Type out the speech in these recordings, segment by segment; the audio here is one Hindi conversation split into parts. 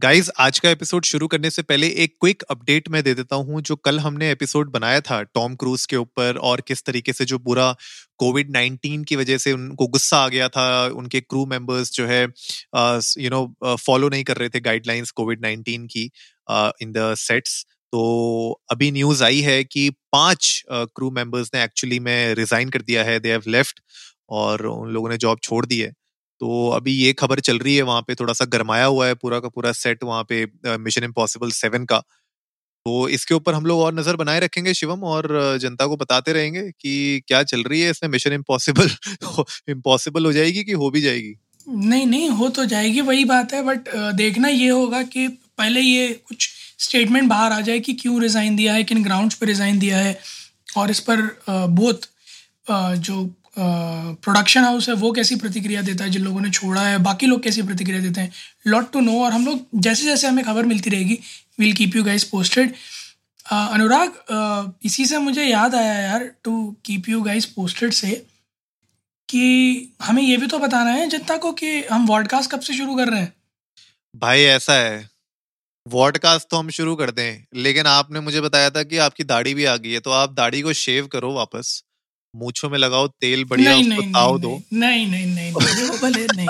गाइस आज का एपिसोड शुरू करने से पहले एक क्विक अपडेट मैं दे देता हूँ, जो कल हमने एपिसोड बनाया था टॉम क्रूज के ऊपर और किस तरीके से जो पूरा कोविड 19 की वजह से उनको गुस्सा आ गया था, उनके क्रू मेंबर्स जो है यू नो फॉलो नहीं कर रहे थे गाइडलाइंस कोविड 19 की इन द सेट्स तो अभी न्यूज़ आई है कि पाँच क्रू मेंबर्स ने एक्चुअली में रिजाइन कर दिया है दे हैव लेफ़्ट और उन लोगों ने जॉब छोड़ दी है। तो अभी ये खबर चल रही है, वहाँ पे थोड़ा सा गरमाया हुआ है, पूरा का पूरा सेट वहाँ पे मिशन इम्पॉसिबल सेवन का। तो इसके ऊपर हम लोग और नज़र बनाए रखेंगे शिवम और जनता को बताते रहेंगे कि क्या चल रही है इसमें मिशन इम्पॉसिबल इम्पॉसिबल हो जाएगी कि हो भी जाएगी? नहीं नहीं, हो तो जाएगी, वही बात है बट देखना ये होगा कि पहले ये कुछ स्टेटमेंट बाहर आ जाए कि क्यों रिज़ाइन दिया है, किन ग्राउंड्स पर रिज़ाइन दिया है, और इस पर बोथ जो प्रोडक्शन हाउस है, वो कैसी प्रतिक्रिया देता है जिन लोगों ने छोड़ा है, बाकी लोग कैसी प्रतिक्रिया देते हैं? लॉट टू नो और हम लोग जैसे जैसे हमें खबर मिलती रहेगी will keep you guys posted Anurag इसी से मुझे याद आया यार to keep you guys posted से कि हमें ये भी तो बताना है, जनता को कि हम वॉडकास्ट कब से शुरू कर रहे हैं? भाई, ऐसा है। वॉडकास्ट तो हम शुरू कर दें, लेकिन आपने मुझे बताया था कि आपकी दाढ़ी भी आ गई है तो आप दाढ़ी को शेव करो वापस। मूछों में लगाओ तेल बढ़िया नहीं, उसको ताव दो। नहीं नहीं नहीं नहीं वो भले नहीं।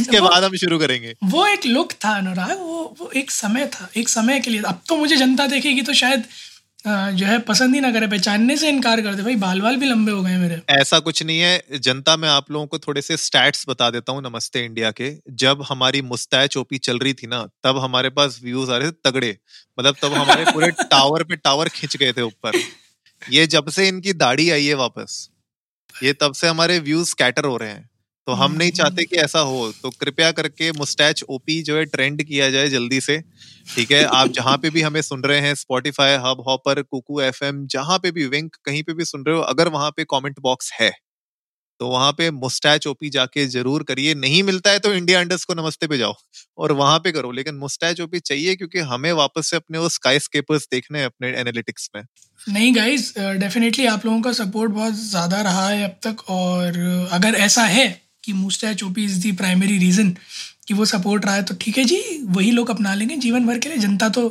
उसके बाद हम शुरू करेंगे। वो एक लुक था अनुराग वो वो एक समय था एक समय के लिए। अब तो मुझे जनता देखेगी तो शायद जो है पसंद ही ना करे पहचानने से इनकार कर दे। भाई बाल बाल भी लंबे हो गए मेरे। ऐसा कुछ नहीं है। जनता मैं आप लोगों को थोड़े से स्टैट्स बता देता हूँ नमस्ते इंडिया के। जब हमारी मुस्तैद चोपी चल रही थी ना तब हमारे पास व्यूज़ आ रहे थे तगड़े। मतलब तब हमारे पूरे टावर पे टावर खिंच गए थे ऊपर। ये जब से इनकी दाढ़ी आई है वापस ये तब से हमारे व्यूज़ स्कैटर हो रहे हैं। तो हम नहीं चाहते कि ऐसा हो तो कृपया करके मुस्टैच ओपी जो है ट्रेंड किया जाए जल्दी से ठीक है? आप जहाँ पे भी हमें सुन रहे हैं Spotify Hubhopper Kuku F M जहाँ पे भी विंक कहीं पे भी सुन रहे हो अगर वहाँ पे कमेंट बॉक्स है तो वहाँ पे मुस्टैच ओपी जाके ज़रूर करिए। नहीं मिलता है तो इंडिया अंडर्स को नमस्ते पे जाओ और वहाँ पे करो। लेकिन मुस्टैच ओपी चाहिए क्योंकि हमें वापस से अपने वो स्काई स्केपर्स देखने हैं अपने एनालिटिक्स में। नहीं गाइज़ डेफिनेटली आप लोगों का सपोर्ट बहुत ज़्यादा रहा है अब तक और अगर ऐसा है कि moustache OP is the primary reason कि वो सपोर्ट रहा है तो ठीक है जी, वही लोग अपना लेंगे जीवन भर के लिए। जनता तो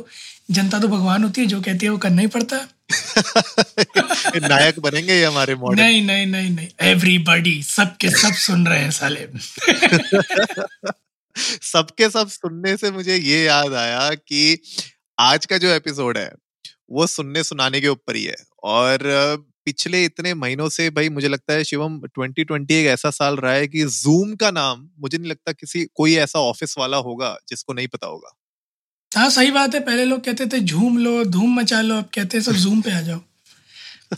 जनता तो भगवान होती है जो कहती है वो करना ही पड़ता है। नायक बनेंगे ये हमारे मॉडल नहीं नहीं नहीं नहीं एवरीबॉडी सबके सब सुन रहे हैं साले। सबके सब सुनने से मुझे ये याद आया कि आज का जो एपिसोड है वो सुनने सुनाने के ऊपर ही है। और पिछले इतने महीनों से भाई मुझे लगता है शिवम 2020 एक ऐसा साल रहा है कि जूम का नाम मुझे नहीं लगता किसी कोई ऐसा ऑफ़िस वाला होगा जिसको नहीं पता होगा। हाँ सही बात है पहले लोग कहते थे झूम लो धूम मचा लो अब कहते हैं सब जूम पे आ जाओ.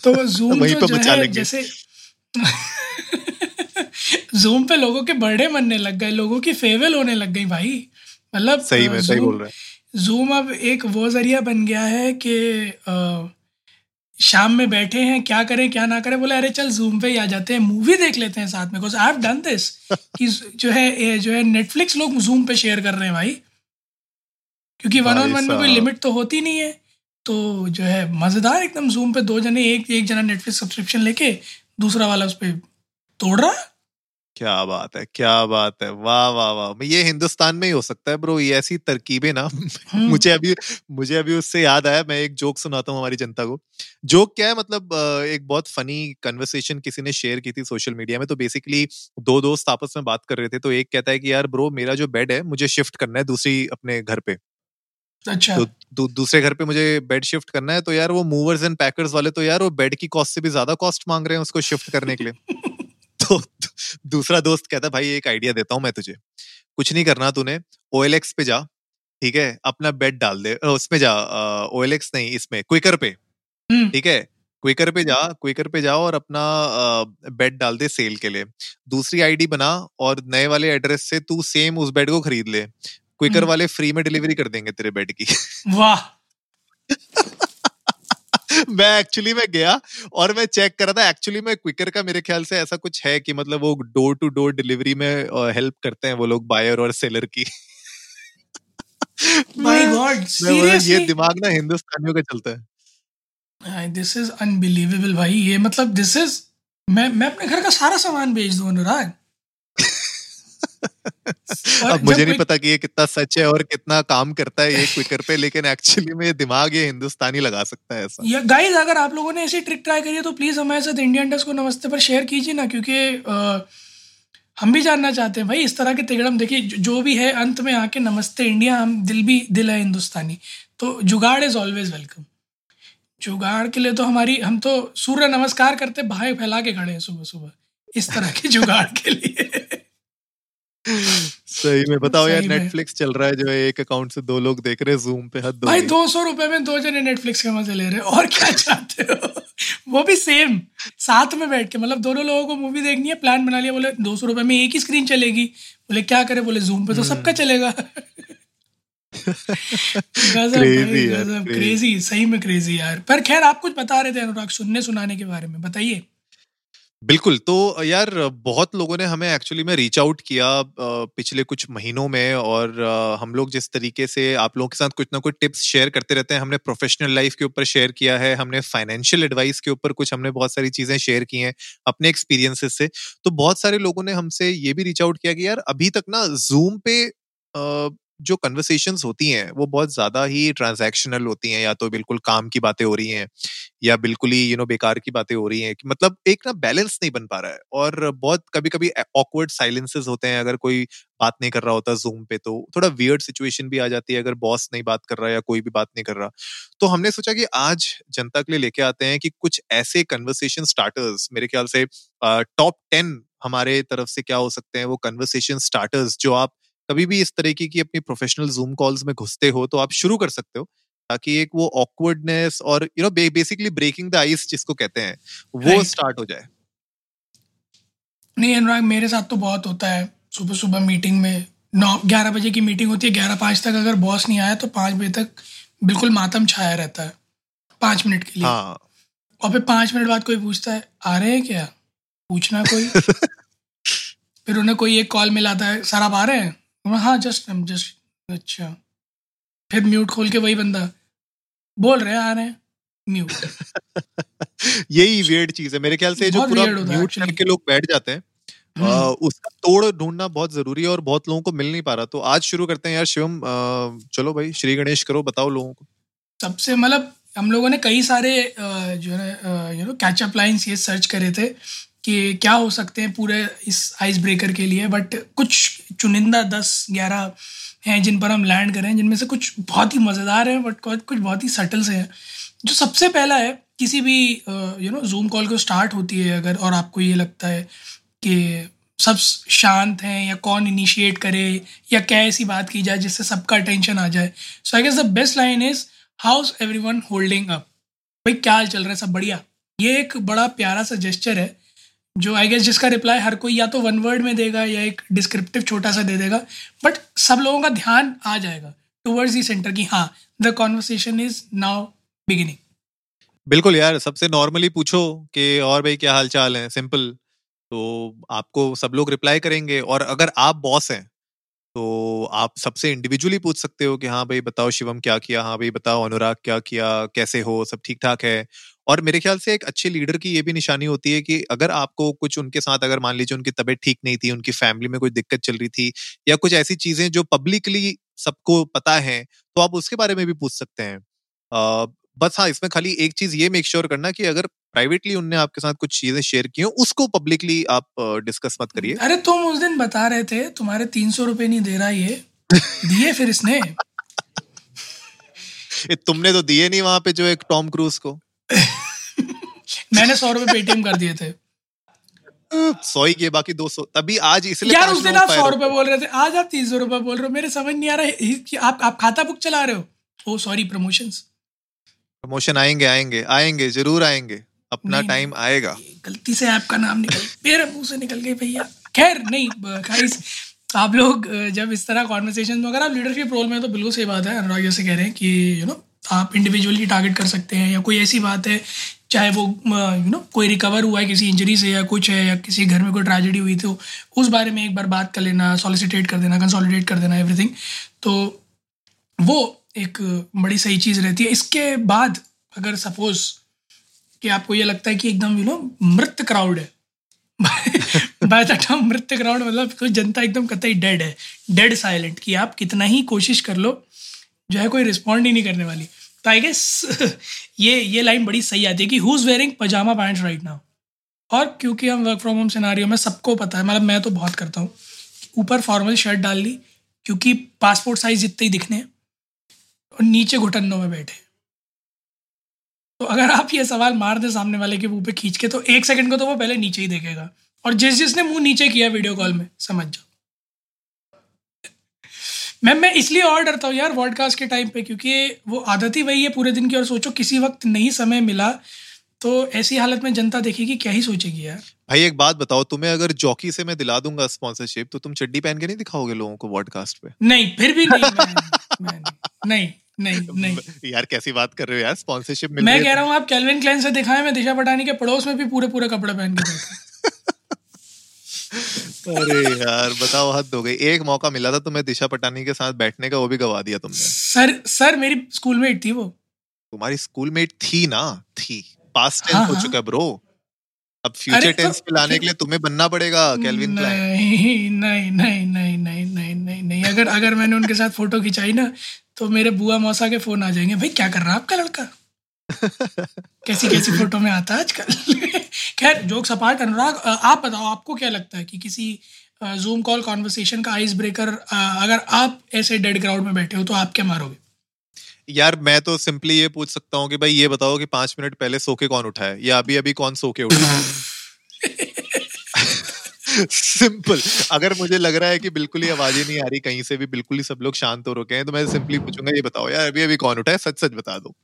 तो जूम तो जो है जैसे जूम पे लोगों के बर्थडे मनने लग गए लोगों की फेवल होने लग गई भाई। मतलब सही में सही बोल रहे जूम अब एक वो ज़रिया बन गया है कि शाम में बैठे हैं क्या करें क्या ना करें बोले अरे चल जूम पे ही आ जाते हैं मूवी देख लेते हैं साथ में because I have done this कि जो है जो है नेटफ्लिक्स लोग जूम पे शेयर कर रहे हैं भाई। क्योंकि वन ऑन वन में कोई लिमिट तो होती नहीं है। तो जो है मज़ेदार एकदम जूम पे दो जने एक एक जना नेटफ्लिक्स सब्सक्रिप्शन लेके दूसरा वाला उस पर तोड़ रहा? क्या बात है क्या बात है। वाह वाह वाह। ये हिंदुस्तान में ही हो सकता है ब्रो ये ऐसी तरकीबें ना। हम्म। मुझे अभी मुझे अभी उससे याद आया मैं एक जोक सुनाता हूँ हमारी जनता को। जोक क्या है मतलब एक बहुत फनी कन्वर्सेशन किसी ने शेयर की थी सोशल मीडिया में तो बेसिकली दो दोस्त आपस में बात कर रहे थे तो एक कहता है कि यार ब्रो मेरा जो बेड है मुझे शिफ्ट करना है दूसरी अपने घर पे। अच्छा। तो दू, दूसरे घर पे मुझे बेड शिफ्ट करना है तो यार वो मूवर्स एंड पैकर्स वाले तो यार वो बेड की कॉस्ट से भी ज़्यादा कॉस्ट मांग रहे हैं उसको शिफ्ट करने के लिए। तो दूसरा दोस्त कहता भाई एक आइडिया देता हूँ मैं तुझे। कुछ नहीं करना तूने ओ पे जा ठीक है? अपना बेड डाल दे उसमें जा ओ नहीं इसमें क्विकर पे हम्म। ठीक है? क्विकर पे जा क्विकर पे जाओ और अपना बेड डाल दे सेल के लिए। दूसरी आईडी बना और नए वाले एड्रेस से तू सेम उस बेड को खरीद ले। Quikr hmm. वाले फ्री में डिलीवरी कर देंगे तेरे बेड की। वाह। मैं एक्चुअली में गया और मैं चेक कर रहा था। एक्चुअली में क्विकर का मेरे ख्याल से ऐसा कुछ है कि मतलब वो डोर टू डोर डिलीवरी में हेल्प करते हैं वो लोग बायर और सेलर की। माय गॉड बोला, ये दिमाग ना हिंदुस्तानियों का चलता है। दिस इज़ अनबिलीवेबल भाई। ये मतलब दिस इज़ मैं मैं अपने घर का सारा सामान बेच दूँ अनुराग। अब मुझे नहीं पता कि ये कितना सच है और कितना काम करता है ये क्विकर पे लेकिन एक्चुअली में ये दिमाग ये हिंदुस्तानी लगा सकता है ऐसा। गाइस अगर आप लोगों ने ऐसी ट्रिक ट्राई करी है तो प्लीज़ हमारे साथ इंडियन डेस्क को नमस्ते पर शेयर कीजिए ना क्योंकि हम भी जानना चाहते हैं भाई इस तरह के तिगड़म देखिए जो- जो भी है अंत में आके नमस्ते इंडिया हम दिल भी दिल है हिंदुस्तानी। तो जुगाड़ इज़ ऑलवेज वेलकम जुगाड़ के लिए तो हमारी हम तो सूर्य नमस्कार करते भाई फैला के खड़े हैं सुबह सुबह इस तरह के जुगाड़ के लिए। सही में बताओ यार नेटफ्लिक्स चल रहा है जो एक अकाउंट से दो लोग देख रहे हैं जूम पे हद भाई दो सौ रुपए में दो जने नेटफ्लिक्स के मज़े ले रहे हैं और क्या चाहते हो? वो भी सेम साथ में बैठ के मतलब दोनों लोगों को मूवी देखनी है प्लान बना लिया बोले दो सौ रुपए में एक ही स्क्रीन चलेगी। बोले क्या करे? बोले जूम पे तो सबका हम्म। चलेगा। गजब गजब crazy। क्रेजी सही में क्रेजी यार। पर खैर आप कुछ बता रहे थे अनुराग सुनने सुनाने के बारे में बताइए। बिल्कुल तो यार बहुत लोगों ने हमें एक्चुअली में रीच आउट किया पिछले कुछ महीनों में और हम लोग जिस तरीके से आप लोगों के साथ कुछ ना कुछ टिप्स शेयर करते रहते हैं हमने प्रोफेशनल लाइफ के ऊपर शेयर किया है हमने फाइनेंशियल एडवाइस के ऊपर कुछ हमने बहुत सारी चीज़ें शेयर की हैं अपने एक्सपीरियंसेस से तो बहुत सारे लोगों ने हमसे ये भी रीच आउट किया कि यार अभी तक ना जूम पे अ, जो कन्वर्सेशंस होती हैं वो बहुत ज़्यादा ही ट्रांजैक्शनल होती हैं या तो बिल्कुल काम की बातें हो रही हैं या बिल्कुल ही यू नो बेकार की बातें हो रही हैं कि मतलब एक ना बैलेंस नहीं बन पा रहा है और बहुत कभी कभी ऑकवर्ड साइलेंसेस होते हैं अगर कोई बात नहीं कर रहा होता जूम पे तो। थोड़ा वियर्ड सिचुएशन भी आ जाती है अगर बॉस नहीं बात कर रहा या कोई भी बात नहीं कर रहा। तो हमने सोचा कि आज जनता के लिए लेके आते हैं कि कुछ ऐसे कन्वर्सेशन स्टार्टर्स मेरे ख्याल से टॉप टेन हमारे तरफ़ से क्या हो सकते हैं वो कन्वर्सेशन स्टार्टर्स जो आप कभी भी इस तरीके की अपनी प्रोफेशनल जूम कॉल्स में घुसते हो तो आप शुरू कर सकते हो। ताकि एक वो ऑकवर्डनेस और you know basically breaking the ice जिसको कहते हैं वो Right. स्टार्ट हो जाए। नहीं अनुराग मेरे साथ तो बहुत होता है। सुबह सुबह मीटिंग में नौ ग्यारह बजे की मीटिंग होती है ग्यारह पाँच तक अगर बॉस नहीं आया तो पाँच बजे तक बिल्कुल मातम छाया रहता है पाँच मिनट के लिए। हाँ। और फिर पाँच मिनट बाद कोई पूछता है आ रहे हैं क्या? पूछना कोई? फिर उन्हें कोई एक कॉल मिलाता है सर आप आ रहे हैं? हाँ जस्ट जस्ट अच्छा। फिर म्यूट खोल के वही बंदा बोल रहे आ रहे हैं म्यूट। यही वियर्ड चीज़ है। मेरे ख्याल से जो पूरा म्यूट करके लोग बैठ जाते हैं हम्म। उसका तोड़ ढूंढना बहुत ज़रूरी है और बहुत लोगों को मिल नहीं पा रहा। तो आज शुरू करते हैं यार शिवम चलो भाई श्री गणेश करो बताओ लोगों को। सबसे मतलब हम लोगों ने कई सारे जो है you know catch up lines ये सर्च करे थे कि क्या हो सकते हैं पूरे इस आइस ब्रेकर के लिए बट कुछ चुनिंदा दस ग्यारह हैं, जिन पर हम लैंड करें जिनमें से कुछ बहुत ही मज़ेदार हैं बट कुछ बहुत ही सटल से हैं। जो सबसे पहला है, किसी भी यू नो जूम कॉल को स्टार्ट होती है, अगर, और आपको ये लगता है कि सब शांत हैं, या कौन इनिशिएट करे, या क्या ऐसी बात की जाए, जिससे सबका अटेंशन आ जाए। So I guess the best line is how's everyone holding up भाई, क्या हाल चल रहा है? सब बढ़िया? ये एक बड़ा प्यारा सा जेस्चर है जो आई गेस जिसका रिप्लाई हर कोई या तो वन वर्ड में देगा या एक डिस्क्रिप्टिव छोटा सा दे देगा बट सब लोगों का ध्यान आ जाएगा टूवर्ड्स दी सेंटर की हाँ the conversation is now beginning बिल्कुल यार, सबसे नॉर्मली पूछो कि और भाई क्या हाल चाल है? सिंपल तो आपको सब लोग रिप्लाई करेंगे और अगर आप बॉस हैं तो आप सबसे इंडिविजुअली पूछ सकते हो कि हाँ भाई बताओ शिवम क्या किया? हाँ भाई बताओ अनुराग क्या किया? कैसे हो? सब ठीक ठाक है? और मेरे ख्याल से एक अच्छे लीडर की ये भी निशानी होती है कि अगर आपको कुछ उनके साथ अगर मान लीजिए उनकी तबीयत ठीक नहीं थी उनकी फैमिली में कोई दिक्कत चल रही थी या कुछ ऐसी चीज़ें जो पब्लिकली सबको पता है तो आप उसके बारे में भी पूछ सकते हैं। अ, बस हाँ इसमें खाली एक चीज़ ये मेक श्योर करना कि अगर प्राइवेटली उनने आपके साथ कुछ चीज़ें शेयर की हो उसको पब्लिकली आप डिस्कस मत करिए। अरे तुम उस दिन बता रहे थे तुम्हारे तीन सौ रुपये नहीं दे रहा ये। दिए फिर इसने? तुमने तो दिए नहीं वहाँ पे जो एक टॉम क्रूज को। मैंने सौ रुपये पेटीएम कर दिए थे। सौ ही किए बाकी दो सौ। तभी आज इसलिए यार उस दिन आप सौ रुपए बोल रहे थे। आज आप तीन सौ रुपए बोल रहे हो। मेरे समझ नहीं आ रहा है कि आप आप खाता बुक चला रहे हो? ओ सॉरी प्रमोशंस प्रमोशन आएँगे आएँगे आएँगे ज़रूर आएँगे। अपना टाइम आएगा। गलती से आपका नाम निकल मेरे मुँह से निकल गई भैया। खैर नहीं गाइस आप लोग जब इस तरह कॉन्वर्सेशन में अगर आप लीडरशिप रोल में तो बिल्कुल सही बात है अनुराग जैसे कह रहे हैं कि यू नो आप इंडिविजुअली टारगेट कर सकते हैं या कोई ऐसी बात है चाहे वो यू नो कोई रिकवर हुआ है किसी इंजरी से या कुछ है या किसी घर में कोई ट्रेजेडी हुई थी उस बारे में एक बार बात कर लेना सॉलिसिटेट कर देना कंसोलिडेट कर देना एवरीथिंग तो वो एक बड़ी सही चीज़ रहती है। इसके बाद अगर सपोज़ कि आपको ये लगता है कि एकदम यू नो मृत क्राउड है। मृत क्राउड मतलब जनता एकदम कतई डेड है। डेड साइलेंट कि आप कितना ही कोशिश कर लो, जो है कोई रिस्पॉन्ड ही नहीं करने वाली। तो आई गेस ये ये लाइन बड़ी सही आती है कि who is wearing pyjama pants right now और क्योंकि हम वर्क फ्रॉम होम सिनारियो में सबको पता है मतलब मैं तो बहुत करता हूँ, ऊपर फॉर्मल शर्ट डाल ली, क्योंकि पासपोर्ट साइज़ जितने ही दिखने हैं, और नीचे घुटनों में बैठे तो अगर आप ये सवाल मार दे सामने वाले के मुँह पे खींच के तो एक सेकंड को तो वो पहले नीचे ही देखेगा। और जिस जिसने मुँह नीचे किया वीडियो कॉल में, समझ जाओ। मैम, मैं इसलिए और डरता हूँ यार वॉडकास्ट के टाइम पे, क्योंकि वो आदत ही वही है पूरे दिन की, और सोचो किसी वक्त नहीं समय मिला तो ऐसी हालत में जनता देखेगी क्या ही सोचेगी यार? भाई एक बात बताओ तुम्हें अगर जॉकी से मैं दिला दूँगा स्पॉन्सरशिप तो तुम चड्डी पहन के नहीं दिखाओगे लोगों को वॉडकास्ट पे? नहीं फिर भी नहीं मैं, मैं नहीं नहीं नहीं यार कैसी बात कर रहे हो यार स्पॉन्सरशिप मिल मैं कह रहा हूँ आप कैलविन क्लैन से दिखाएँ मैं दिशा पटानी के पड़ोस में भी पूरे पूरे कपड़े पहन के अरे यार बताओ हद हो गई। एक मौका मिला था तुम्हें दिशा पटानी के साथ बैठने का वो भी गवा दिया तुमने। सर सर मेरी स्कूलमेट थी वो। तुम्हारी स्कूलमेट थी ना? थी। पास्ट टेंस हाँ, हो हाँ। चुका ब्रो अब फ्यूचर टेंस में लाने के लिए तुम्हें बनना पड़ेगा केल्विन क्लाइन नहीं नहीं नहीं नहीं नहीं नहीं नहीं नहीं। अगर अगर मैंने उनके साथ फ़ोटो खिंचाई ना तो मेरे बुआ मौसा के फ़ोन आ जाएँगे भाई क्या कर रहा है आपका लड़का? कैसी कैसी फ़ोटो में आता है आजकल? खैर जोक सपाट अनुराग आप बताओ आपको क्या लगता है कि किसी जूम कॉल कॉन्वर्सेशन का आइस ब्रेकर अगर आप ऐसे डेड ग्राउंड में बैठे हो तो आप क्या मारोगे? यार, मैं तो सिंपली ये पूछ सकता हूँ कि भाई ये बताओ कि पाँच मिनट पहले सो के कौन उठा है? या अभी अभी कौन सो के उठा सिंपल अगर मुझे लग रहा है कि बिल्कुल ही आवाज़ ही नहीं आ रही, कहीं से भी बिल्कुल ही सब लोग शांत हो रुके हैं तो मैं सिंपली पूछूँगा, ये बताओ यार, अभी अभी कौन उठा है? सच सच बता दो।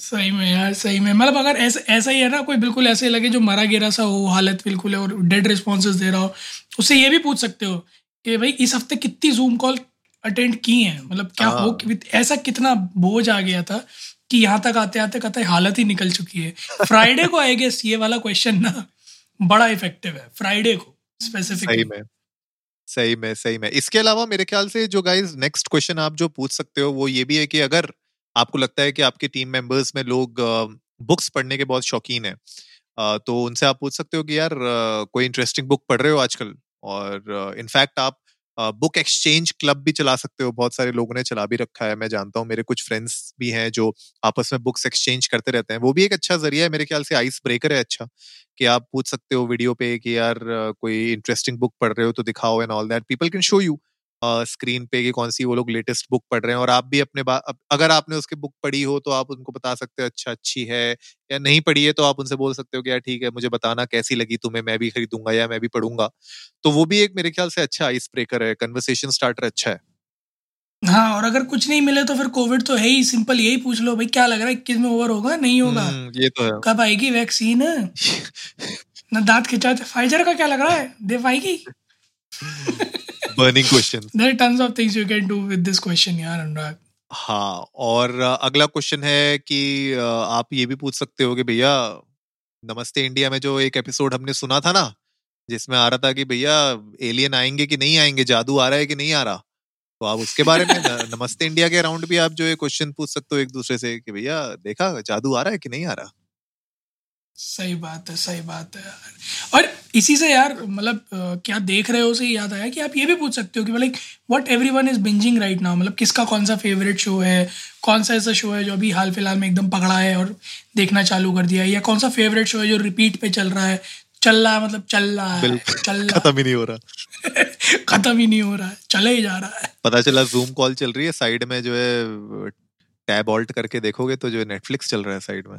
सही में यार, सही में। मतलब अगर ऐसा ऐसा ही है ना, कोई बिल्कुल ऐसे लगे जो मरा गिरा सा हो, हालत बिल्कुल है और डेड रिस्पॉन्सेज दे रहा हो, उससे ये भी पूछ सकते हो कि भाई, इस हफ़्ते कितनी जूम कॉल अटेंड की हैं। मतलब क्या हो। हाँ। ऐसा कितना बोझ आ गया था कि यहाँ तक आते आते कहते हालत ही निकल चुकी है। फ्राइडे को आई गेस ये वाला क्वेश्चन ना बड़ा इफ़ेक्टिव है फ्राइडे को स्पेसिफिक सही में सही में सही में। इसके अलावा मेरे ख्याल से जो गाइस नेक्स्ट क्वेश्चन आप जो पूछ सकते हो वो ये भी है कि अगर आपको लगता है कि आपके टीम मेंबर्स में लोग बुक्स पढ़ने के बहुत शौकीन है तो उनसे आप पूछ सकते हो कि यार कोई इंटरेस्टिंग बुक पढ़ रहे हो आजकल? और इनफैक्ट आप बुक एक्सचेंज क्लब भी चला सकते हो, बहुत सारे लोगों ने चला भी रखा है, मैं जानता हूँ, मेरे कुछ फ्रेंड्स भी हैं जो आपस में बुक्स एक्सचेंज करते रहते हैं, वो भी एक अच्छा ज़रिया है, मेरे ख्याल से आइस ब्रेकर है अच्छा कि आप पूछ सकते हो वीडियो पे कि यार, कोई इंटरेस्टिंग बुक पढ़ रहे हो तो दिखाओ and all that people can show you screen पे कि कौन सी वो लोग लेटेस्ट बुक पढ़ रहे हैं और आप भी अपने अगर आपने उसकी बुक पढ़ी हो तो आप उनको बता सकते हो अच्छा अच्छी है या नहीं पढ़ी है तो आप उनसे बोल सकते हो कि यार ठीक है मुझे बताना कैसी लगी तुम्हें मैं भी खरीदूँगा या मैं भी पढ़ूँगा। तो वो भी एक मेरे ख्याल से अच्छा आइस ब्रेकर है कन्वर्सेशन स्टार्टर अच्छा है। हाँ और अगर कुछ नहीं मिले तो फिर कोविड तो है ही सिंपल यही पूछ लो भाई क्या लग रहा है इक्कीस में ओवर होगा नहीं होगा? हम्म, ये तो है। कब आएगी वैक्सीन ना दांत खिंचाते फाइजर का क्या लग रहा है? दे पाएगी burning question there are tons of things you can do with this question यार अनुराग हाँ और अगला क्वेश्चन है कि आप ये भी पूछ सकते हो कि भैया नमस्ते इंडिया में जो एक एपिसोड हमने सुना था ना जिसमें आ रहा था कि भैया एलियन आएँगे कि नहीं आएँगे जादू आ रहा है कि नहीं आ रहा? तो आप उसके बारे में नमस्ते इंडिया के अराउंड भी आप जो है क्वेश्चन पूछ सकते हो एक दूसरे से कि भैया देखा जादू आ रहा है कि नहीं आ रहा? सही बात है सही बात है यार। और इसी से यार मतलब क्या देख रहे हो से याद आया कि आप ये भी पूछ सकते हो कि मतलब what everyone is binging right now मतलब किसका कौन सा फेवरेट शो है? कौन सा ऐसा शो है जो अभी हाल फ़िलहाल में एकदम पकड़ा है और देखना चालू कर दिया है? या कौन सा फेवरेट शो है जो रिपीट पे चल रहा है? चल रहा है मतलब चल रहा है चल रहा खत्म ही नहीं हो रहा। खत्म ही नहीं हो रहा है चले ही जा रहा है। पता चला जूम कॉल चल रही है साइड में जो है टैब ऑल्ट करके देखोगे तो जो नेटफ्लिक्स चल रहा है साइड में।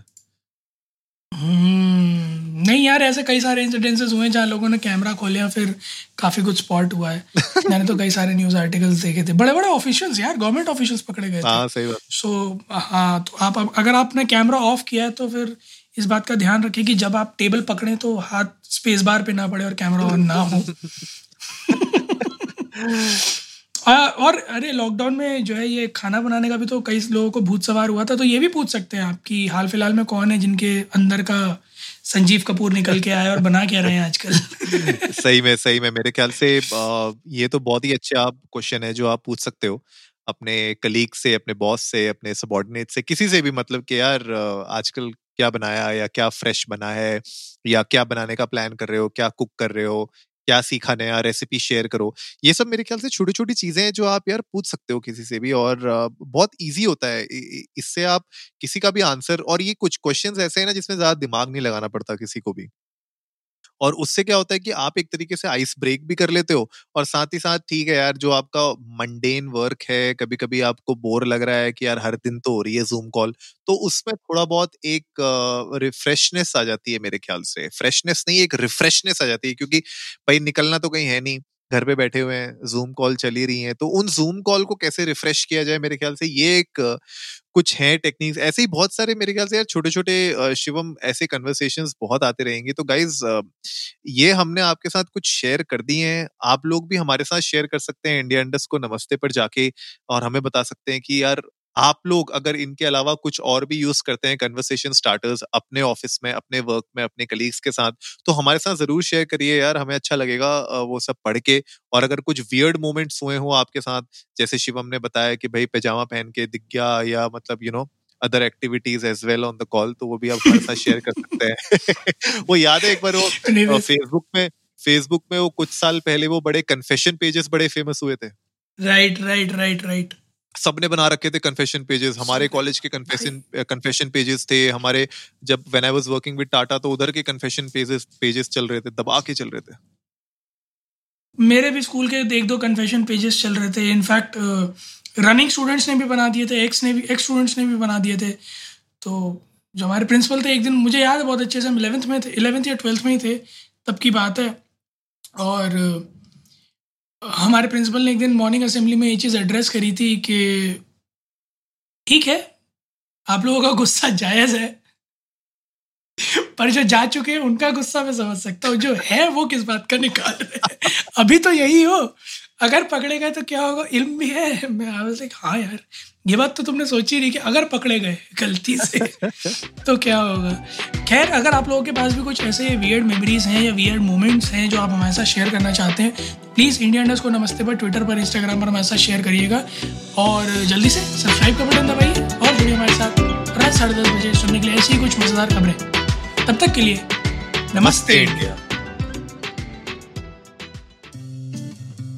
नहीं यार ऐसे कई सारे इंसिडेंसेस हुए जहाँ लोगों ने कैमरा खोले फिर काफ़ी कुछ स्पॉट हुआ है। मैंने तो कई सारे न्यूज़ आर्टिकल्स देखे थे। बड़े बड़े ऑफिशियल्स यार गवर्नमेंट ऑफिशियल्स पकड़े गए थे। हाँ सही बात। सो हाँ तो आप अगर आपने कैमरा ऑफ़ किया है तो फिर इस बात का ध्यान रखें कि जब आप टेबल पकड़े तो हाथ स्पेस बार पे ना पड़े और कैमरा ऑन ना हो। और अरे लॉकडाउन में जो है ये खाना बनाने का भी तो कई लोगों को भूत सवार हुआ था तो ये भी पूछ सकते हैं आप कि हाल फ़िलहाल में कौन है जिनके अंदर का संजीव कपूर निकल के आए और बना क्या रहे हैं आजकल? सही में सही में, मेरे ख्याल से ये तो बहुत ही अच्छा क्वेश्चन है जो आप पूछ सकते हो। अपने कलीग से, अपने बॉस से, अपने सबॉर्डिनेट से, किसी से भी मतलब कि यार आजकल क्या बनाया या क्या फ्रेश बना है, या क्या बनाने का प्लान कर रहे हो, क्या कुक कर रहे हो क्या सीखा नया रेसिपी शेयर करो। ये सब मेरे ख्याल से छोटी छोटी चीज़ें हैं जो आप यार पूछ सकते हो किसी से भी और बहुत ईजी होता है। इससे आप किसी का भी आंसर और ये कुछ क्वेश्चन ऐसे है ना जिसमें ज़्यादा दिमाग नहीं लगाना पड़ता किसी को भी। और उससे क्या होता है कि आप एक तरीके से आइस ब्रेक भी कर लेते हो और साथ ही साथ ठीक है यार, जो आपका मंडेन वर्क है कभी कभी आपको बोर लग रहा है कि यार हर दिन तो हो रही है जूम कॉल तो उसमें थोड़ा बहुत एक रिफ्रेशनेस आ जाती है मेरे ख्याल से। फ्रेशनेस नहीं, एक रिफ्रेशनेस आ जाती है क्योंकि भाई निकलना तो कहीं है नहीं। घर पे बैठे हुए हैं जूम कॉल चली रही हैं तो उन जूम कॉल को कैसे रिफ्रेश किया जाए मेरे ख्याल से? ये एक, कुछ है टेक्निक्स ऐसे ही बहुत सारे मेरे ख्याल से यार छोटे छोटे शिवम ऐसे कन्वर्सेशन बहुत आते रहेंगे। तो गाइज़ ये हमने आपके साथ कुछ शेयर कर दिए हैं। आप लोग भी हमारे साथ शेयर कर सकते हैं इंडिया इंडस्ट को नमस्ते पर जाके और हमें बता सकते हैं कि यार आप लोग अगर इनके अलावा कुछ और भी यूज़ करते हैं कन्वर्सेशन स्टार्टर्स अपने ऑफ़िस में अपने वर्क में अपने कलीग्स के साथ तो हमारे साथ ज़रूर शेयर करिए यार हमें अच्छा लगेगा वो सब पढ़ के। और अगर कुछ वियर्ड मोमेंट्स हुए हो आपके साथ जैसे शिवम ने बताया कि भाई पैजामा पहन के दिख गया या मतलब you know other activities as well on the call तो वो भी आप हमारे साथ शेयर कर सकते हैं। वो याद है एक बार वो फेसबुक में फेसबुक में वो कुछ साल पहले वो बड़े कन्फेशन पेजेस बड़े फ़ेमस हुए थे। राइट राइट राइट राइट सबने बना रखे थे कन्फेशन पेजेस हमारे कॉलेज के कन्फेशन कन्फेशन पेजेस थे। हमारे जब when I was working with Tata तो उधर के कन्फेशन पेजेस पेजेस चल रहे थे दबा के चल रहे थे। मेरे भी स्कूल के एक दो कन्फेशन पेजेस चल रहे थे। इनफैक्ट रनिंग स्टूडेंट्स ने भी बना दिए थे एक्स ने भी एक्स स्टूडेंट्स ने भी बना दिए थे। तो जो हमारे प्रिंसिपल थे एक दिन मुझे याद है बहुत अच्छे से हम इलेवेंथ में थे इलेवेंथ या ट्वेल्थ में ही थे तब की बात है। और हमारे प्रिंसिपल ने एक दिन मॉर्निंग असेंबली में ये चीज़ एड्रेस करी थी कि ठीक है, आप लोगों का गुस्सा जायज़ है। पर जो जा चुके हैं, उनका गुस्सा मैं समझ सकता हूँ, जो है वो किस बात का निकाल रहे हैं? अभी तो यही हो। अगर पकड़े गए तो क्या होगा? इल्म भी है। मैं लाइक हाँ यार ये बात तो तुमने सोची नहीं कि अगर पकड़े गए गलती से तो क्या होगा? खैर अगर आप लोगों के पास भी कुछ ऐसे वियर्ड मेमोरीज हैं या वियर्ड मोमेंट्स हैं जो आप हमारे साथ शेयर करना चाहते हैं प्लीज़ इंडिया इंडस्ट को नमस्ते पर ट्विटर पर इंस्टाग्राम पर हमारे साथ शेयर करिएगा। और जल्दी से सब्सक्राइब का बटन दबाइए और जुड़िए हमारे साथ रात साढ़े दस बजे सुनने के लिए ऐसी ही कुछ मज़ेदार खबरें। तब तक के लिए नमस्ते। इंडिया